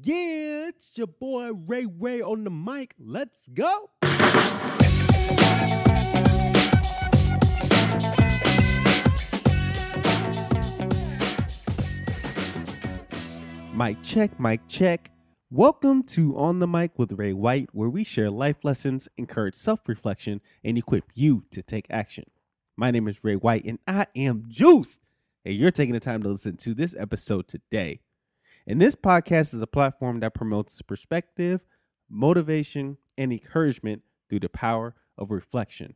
Yeah, it's your boy Ray Ray on the mic. Let's go. Mic check, mic check. Welcome to On the Mic with Ray White, where we share life lessons, encourage self reflection, and equip you to take action. My name is Ray White, and I am Juice. And you're taking the time to listen to this episode today. And this podcast is a platform that promotes perspective, motivation, and encouragement through the power of reflection.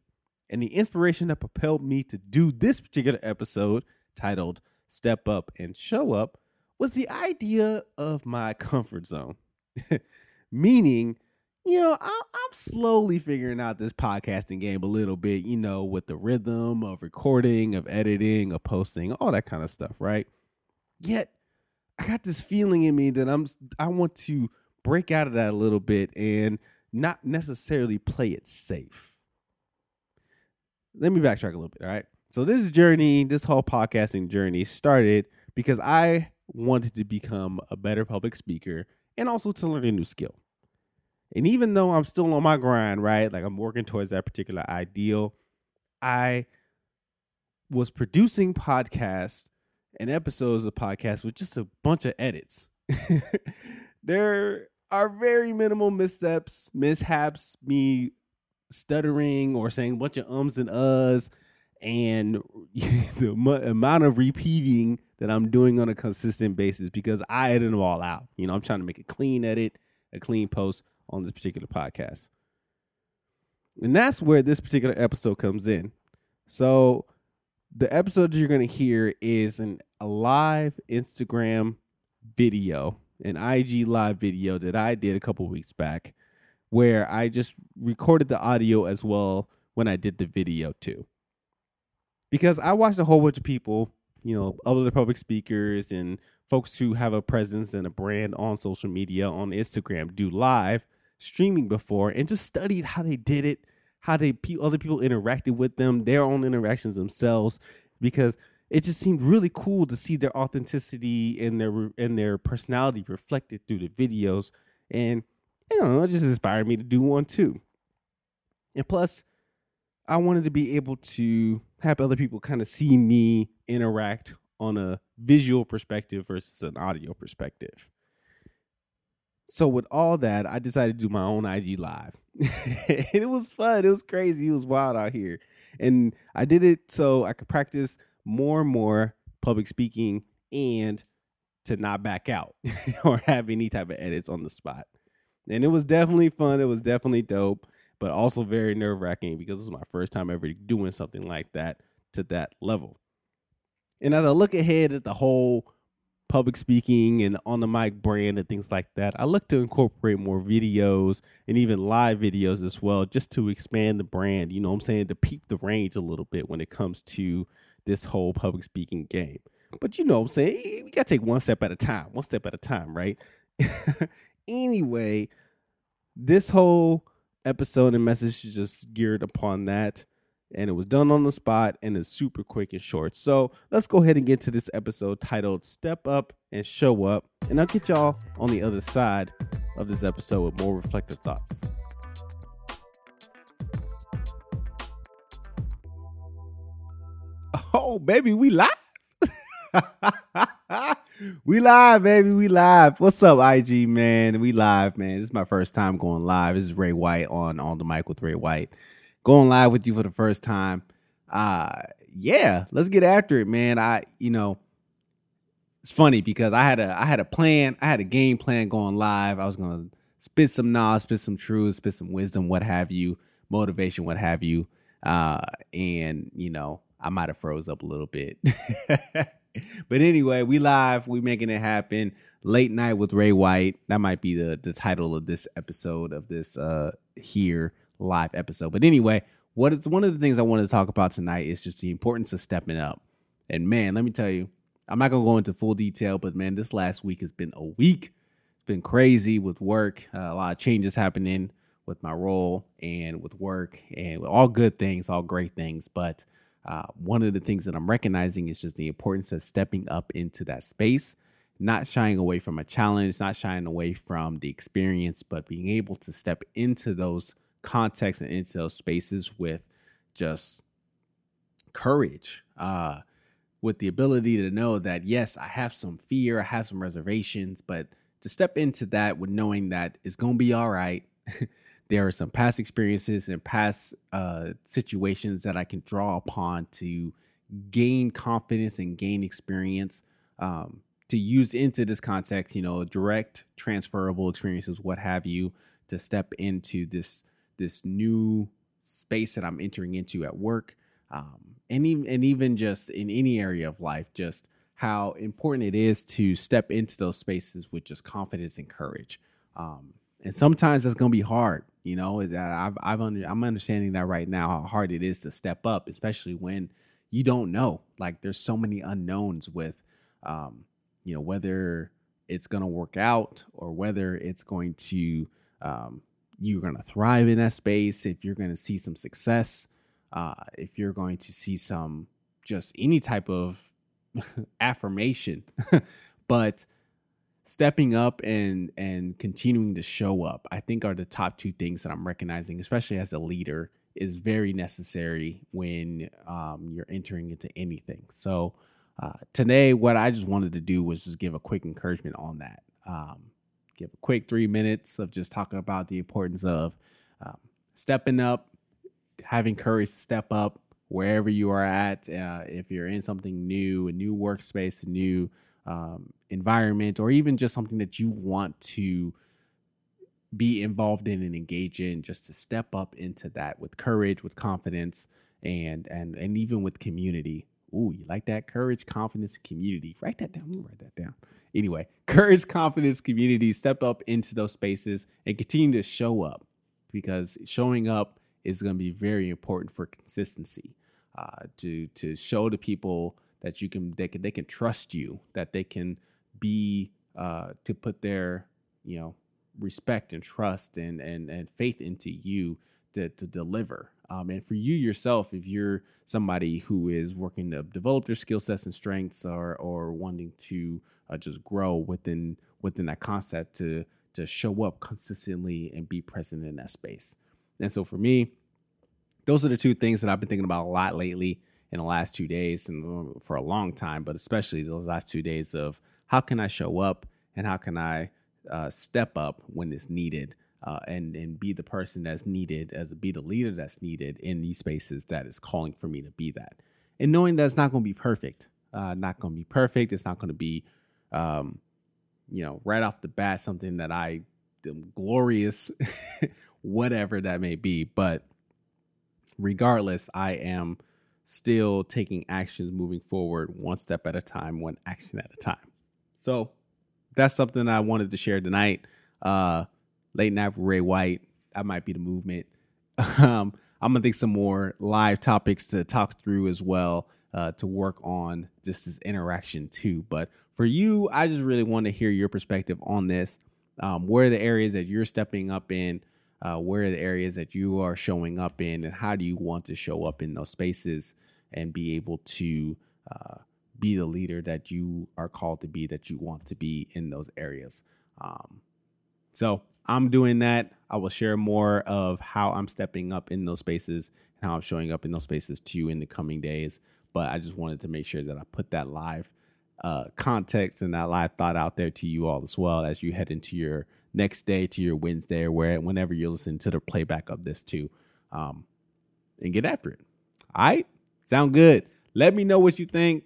And the inspiration that propelled me to do this particular episode, titled Step Up and Show Up, was the idea of my comfort zone. Meaning, you know, I'm, I'm slowly figuring out this podcasting game a little bit, you know, with the rhythm of recording, of editing, of posting, all that kind of stuff, right? Yet, I got this feeling in me that I'm I want to break out of that a little bit and not necessarily play it safe. Let me backtrack a little bit, all right? So this journey, this whole podcasting journey started because I wanted to become a better public speaker and also to learn a new skill. And even though I'm still on my grind, right? Like I'm working towards that particular ideal, I was producing podcasts and episodes of podcasts with just a bunch of edits. there are very minimal missteps, mishaps, me stuttering or saying a bunch of ums and uhs, and the amount of repeating that I'm doing on a consistent basis because I edit them all out. You know, I'm trying to make a clean edit, a clean post on this particular podcast. And that's where this particular episode comes in. So, the episode you're going to hear is an, a live Instagram video, an IG live video that I did a couple weeks back, where I just recorded the audio as well when I did the video too. Because I watched a whole bunch of people, you know, other public speakers and folks who have a presence and a brand on social media, on Instagram, do live streaming before and just studied how they did it how they other people interacted with them, their own interactions themselves, because it just seemed really cool to see their authenticity and their and their personality reflected through the videos, and you know, it just inspired me to do one too. And plus, I wanted to be able to have other people kind of see me interact on a visual perspective versus an audio perspective. So with all that, I decided to do my own IG live. and it was fun. It was crazy. It was wild out here. And I did it so I could practice more and more public speaking and to not back out or have any type of edits on the spot. And it was definitely fun. It was definitely dope, but also very nerve wracking because it was my first time ever doing something like that to that level. And as I look ahead at the whole public speaking and on the mic brand and things like that, I look to incorporate more videos and even live videos as well, just to expand the brand. You know I'm saying? To peep the range a little bit when it comes to this whole public speaking game. But you know what I'm saying? We got to take one step at a time, one step at a time, right? anyway, this whole episode and message is just geared upon that and it was done on the spot and it's super quick and short. So let's go ahead and get to this episode titled Step Up and Show Up. And I'll get y'all on the other side of this episode with more reflective thoughts. Oh, baby, we live. we live, baby. We live. What's up, IG man? We live, man. This is my first time going live. This is Ray White on on the mic with Ray White going live with you for the first time. Uh yeah, let's get after it, man. I you know it's funny because I had a I had a plan, I had a game plan going live. I was gonna spit some knowledge, spit some truth, spit some wisdom, what have you, motivation, what have you. Uh and you know, I might have froze up a little bit. but anyway, we live, we making it happen. Late night with Ray White. That might be the the title of this episode of this uh here live episode. But anyway, what it's one of the things I wanted to talk about tonight is just the importance of stepping up. And man, let me tell you, I'm not gonna go into full detail, but man, this last week has been a week. It's been crazy with work, uh, a lot of changes happening with my role and with work, and all good things, all great things. But uh, one of the things that I'm recognizing is just the importance of stepping up into that space, not shying away from a challenge, not shying away from the experience, but being able to step into those contexts and into those spaces with just courage, uh, with the ability to know that, yes, I have some fear, I have some reservations, but to step into that with knowing that it's going to be all right. there are some past experiences and past uh, situations that I can draw upon to gain confidence and gain experience um, to use into this context, you know, direct transferable experiences, what have you, to step into this this new space that I'm entering into at work, um, and even and even just in any area of life, just how important it is to step into those spaces with just confidence and courage. Um, and sometimes it's going to be hard, you know. I've, I've under, I'm understanding that right now how hard it is to step up, especially when you don't know. Like there's so many unknowns with, um, you know, whether it's going to work out or whether it's going to um, you're going to thrive in that space. If you're going to see some success, uh, if you're going to see some just any type of affirmation, but stepping up and and continuing to show up i think are the top two things that i'm recognizing especially as a leader is very necessary when um, you're entering into anything so uh, today what i just wanted to do was just give a quick encouragement on that um, give a quick three minutes of just talking about the importance of um, stepping up having courage to step up wherever you are at uh, if you're in something new a new workspace a new um, environment or even just something that you want to be involved in and engage in just to step up into that with courage with confidence and and and even with community Ooh, you like that? Courage, confidence, community. Write that down. Write that down. Anyway, courage, confidence, community. Step up into those spaces and continue to show up because showing up is going to be very important for consistency. Uh, to to show the people that you can they can they can trust you that they can be uh, to put their you know respect and trust and and and faith into you to to deliver um, and for you yourself if you're somebody who is working to develop their skill sets and strengths or or wanting to uh, just grow within within that concept to to show up consistently and be present in that space. And so for me those are the two things that I've been thinking about a lot lately in the last two days and uh, for a long time, but especially those last two days of how can I show up and how can I uh, step up when it's needed uh, and and be the person that's needed as be the leader that's needed in these spaces that is calling for me to be that, and knowing that it's not going to be perfect, uh, not going to be perfect. It's not going to be, um, you know, right off the bat something that I am glorious, whatever that may be. But regardless, I am still taking actions moving forward one step at a time, one action at a time. So that's something I wanted to share tonight. Uh, late night with Ray White. That might be the movement. um, I'm gonna think some more live topics to talk through as well uh, to work on just this interaction too. But for you, I just really want to hear your perspective on this. Um, where are the areas that you're stepping up in? uh, where are the areas that you are showing up in and how do you want to show up in those spaces and be able to uh, be the leader that you are called to be that you want to be in those areas um, so i'm doing that i will share more of how i'm stepping up in those spaces and how i'm showing up in those spaces to you in the coming days but i just wanted to make sure that i put that live uh, context and that live thought out there to you all as well as you head into your next day to your Wednesday or where whenever you listen to the playback of this too. Um, and get after it. All right. Sound good. Let me know what you think.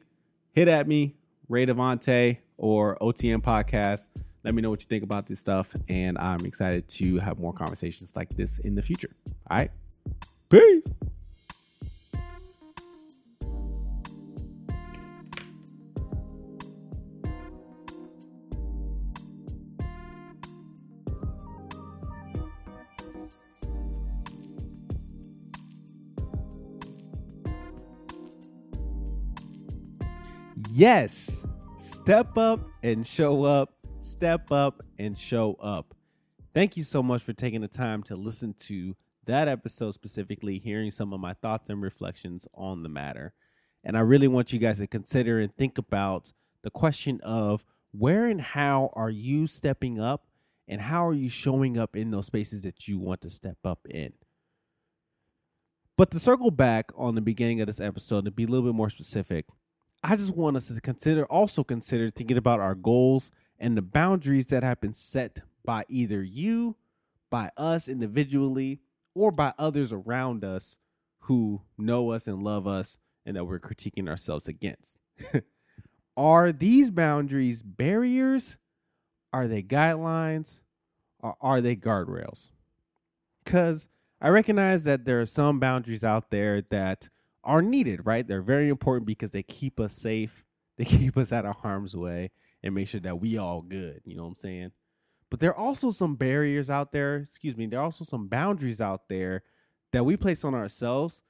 Hit at me, Ray Devante or OTM podcast. Let me know what you think about this stuff. And I'm excited to have more conversations like this in the future. All right. Peace. Yes. Step up and show up. Step up and show up. Thank you so much for taking the time to listen to that episode specifically, hearing some of my thoughts and reflections on the matter. And I really want you guys to consider and think about the question of where and how are you stepping up and how are you showing up in those spaces that you want to step up in? But to circle back on the beginning of this episode to be a little bit more specific, I just want us to consider also consider thinking about our goals and the boundaries that have been set by either you, by us individually, or by others around us who know us and love us and that we're critiquing ourselves against. are these boundaries barriers? Are they guidelines? Or are they guardrails? Because I recognize that there are some boundaries out there that are needed, right? They're very important because they keep us safe, they keep us out of harm's way, and make sure that we all good. You know what I'm saying? But there are also some barriers out there, excuse me, there are also some boundaries out there that we place on ourselves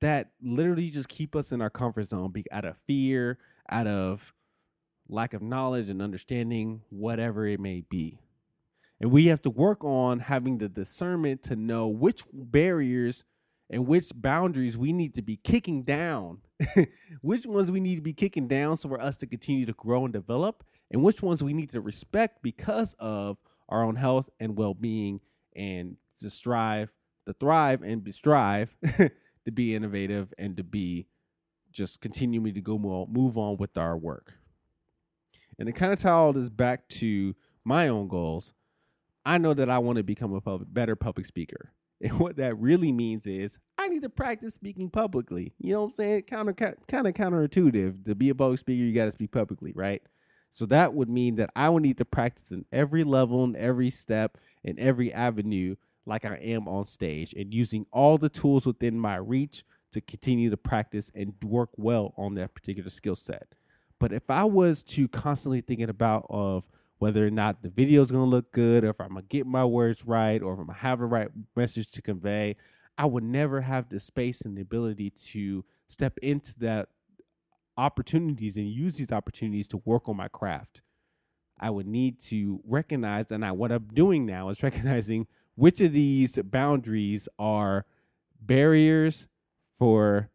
that literally just keep us in our comfort zone be out of fear, out of lack of knowledge and understanding, whatever it may be. And we have to work on having the discernment to know which barriers and which boundaries we need to be kicking down, which ones we need to be kicking down so for us to continue to grow and develop, and which ones we need to respect because of our own health and well-being and to strive to thrive and be strive to be innovative and to be just continuing to go move on with our work. And to kind of tie all this back to my own goals. I know that i want to become a public, better public speaker. And what that really means is need to practice speaking publicly. You know what I'm saying? Counter kind of counterintuitive. To be a public speaker, you got to speak publicly, right? So that would mean that I would need to practice in every level, in every step, in every avenue, like I am on stage, and using all the tools within my reach to continue to practice and work well on that particular skill set. But if I was to constantly thinking about of whether or not the video is going to look good, or if I'm going to get my words right, or if I'm going to have the right message to convey, I would never have the space and the ability to step into that opportunities and use these opportunities to work on my craft. I would need to recognize, and I, what I'm doing now is recognizing which of these boundaries are barriers for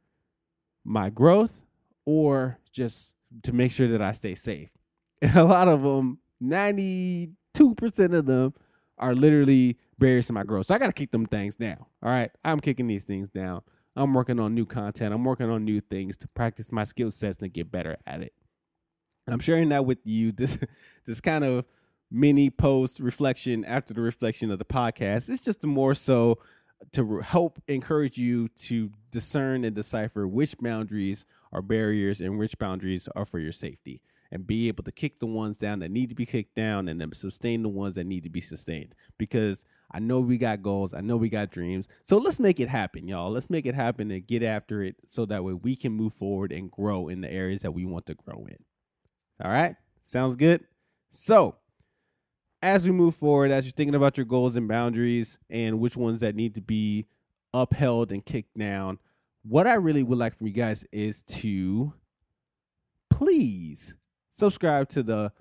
my growth or just to make sure that I stay safe. And a lot of them, 92% of them are literally barriers to my growth. So I got to kick them things down. All right. I'm kicking these things down. I'm working on new content. I'm working on new things to practice my skill sets and get better at it. And I'm sharing that with you. This this kind of mini post reflection after the reflection of the podcast. It's just more so to help encourage you to discern and decipher which boundaries are barriers and which boundaries are for your safety and be able to kick the ones down that need to be kicked down and then sustain the ones that need to be sustained because I know we got goals. I know we got dreams. So let's make it happen, y'all. Let's make it happen and get after it so that way we can move forward and grow in the areas that we want to grow in. All right? Sounds good? So, as we move forward, as you're thinking about your goals and boundaries and which ones that need to be upheld and kicked down, what I really would like from you guys is to please subscribe to the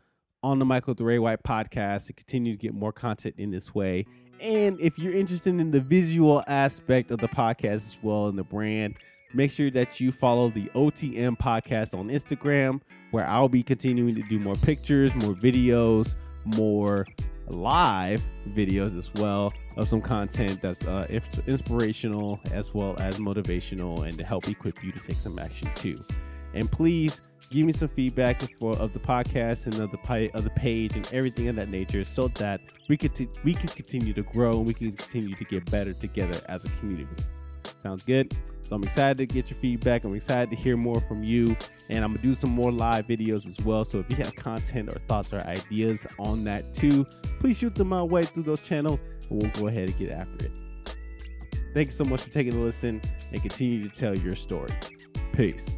On the Mic with Ray White podcast to continue to get more content in this way and if you're interested in the visual aspect of the podcast as well and the brand, make sure that you follow the OTM podcast on Instagram, where I'll be continuing to do more pictures, more videos, more live videos as well of some content that's uh, inspirational as well as motivational and to help equip you to take some action too. And please give me some feedback for, of the podcast and of the of the page and everything of that nature, so that we could t- we can continue to grow and we can continue to get better together as a community. Sounds good. So I'm excited to get your feedback. I'm excited to hear more from you, and I'm gonna do some more live videos as well. So if you have content or thoughts or ideas on that too, please shoot them my way through those channels, and we'll go ahead and get after it. Thank you so much for taking a listen and continue to tell your story. Peace.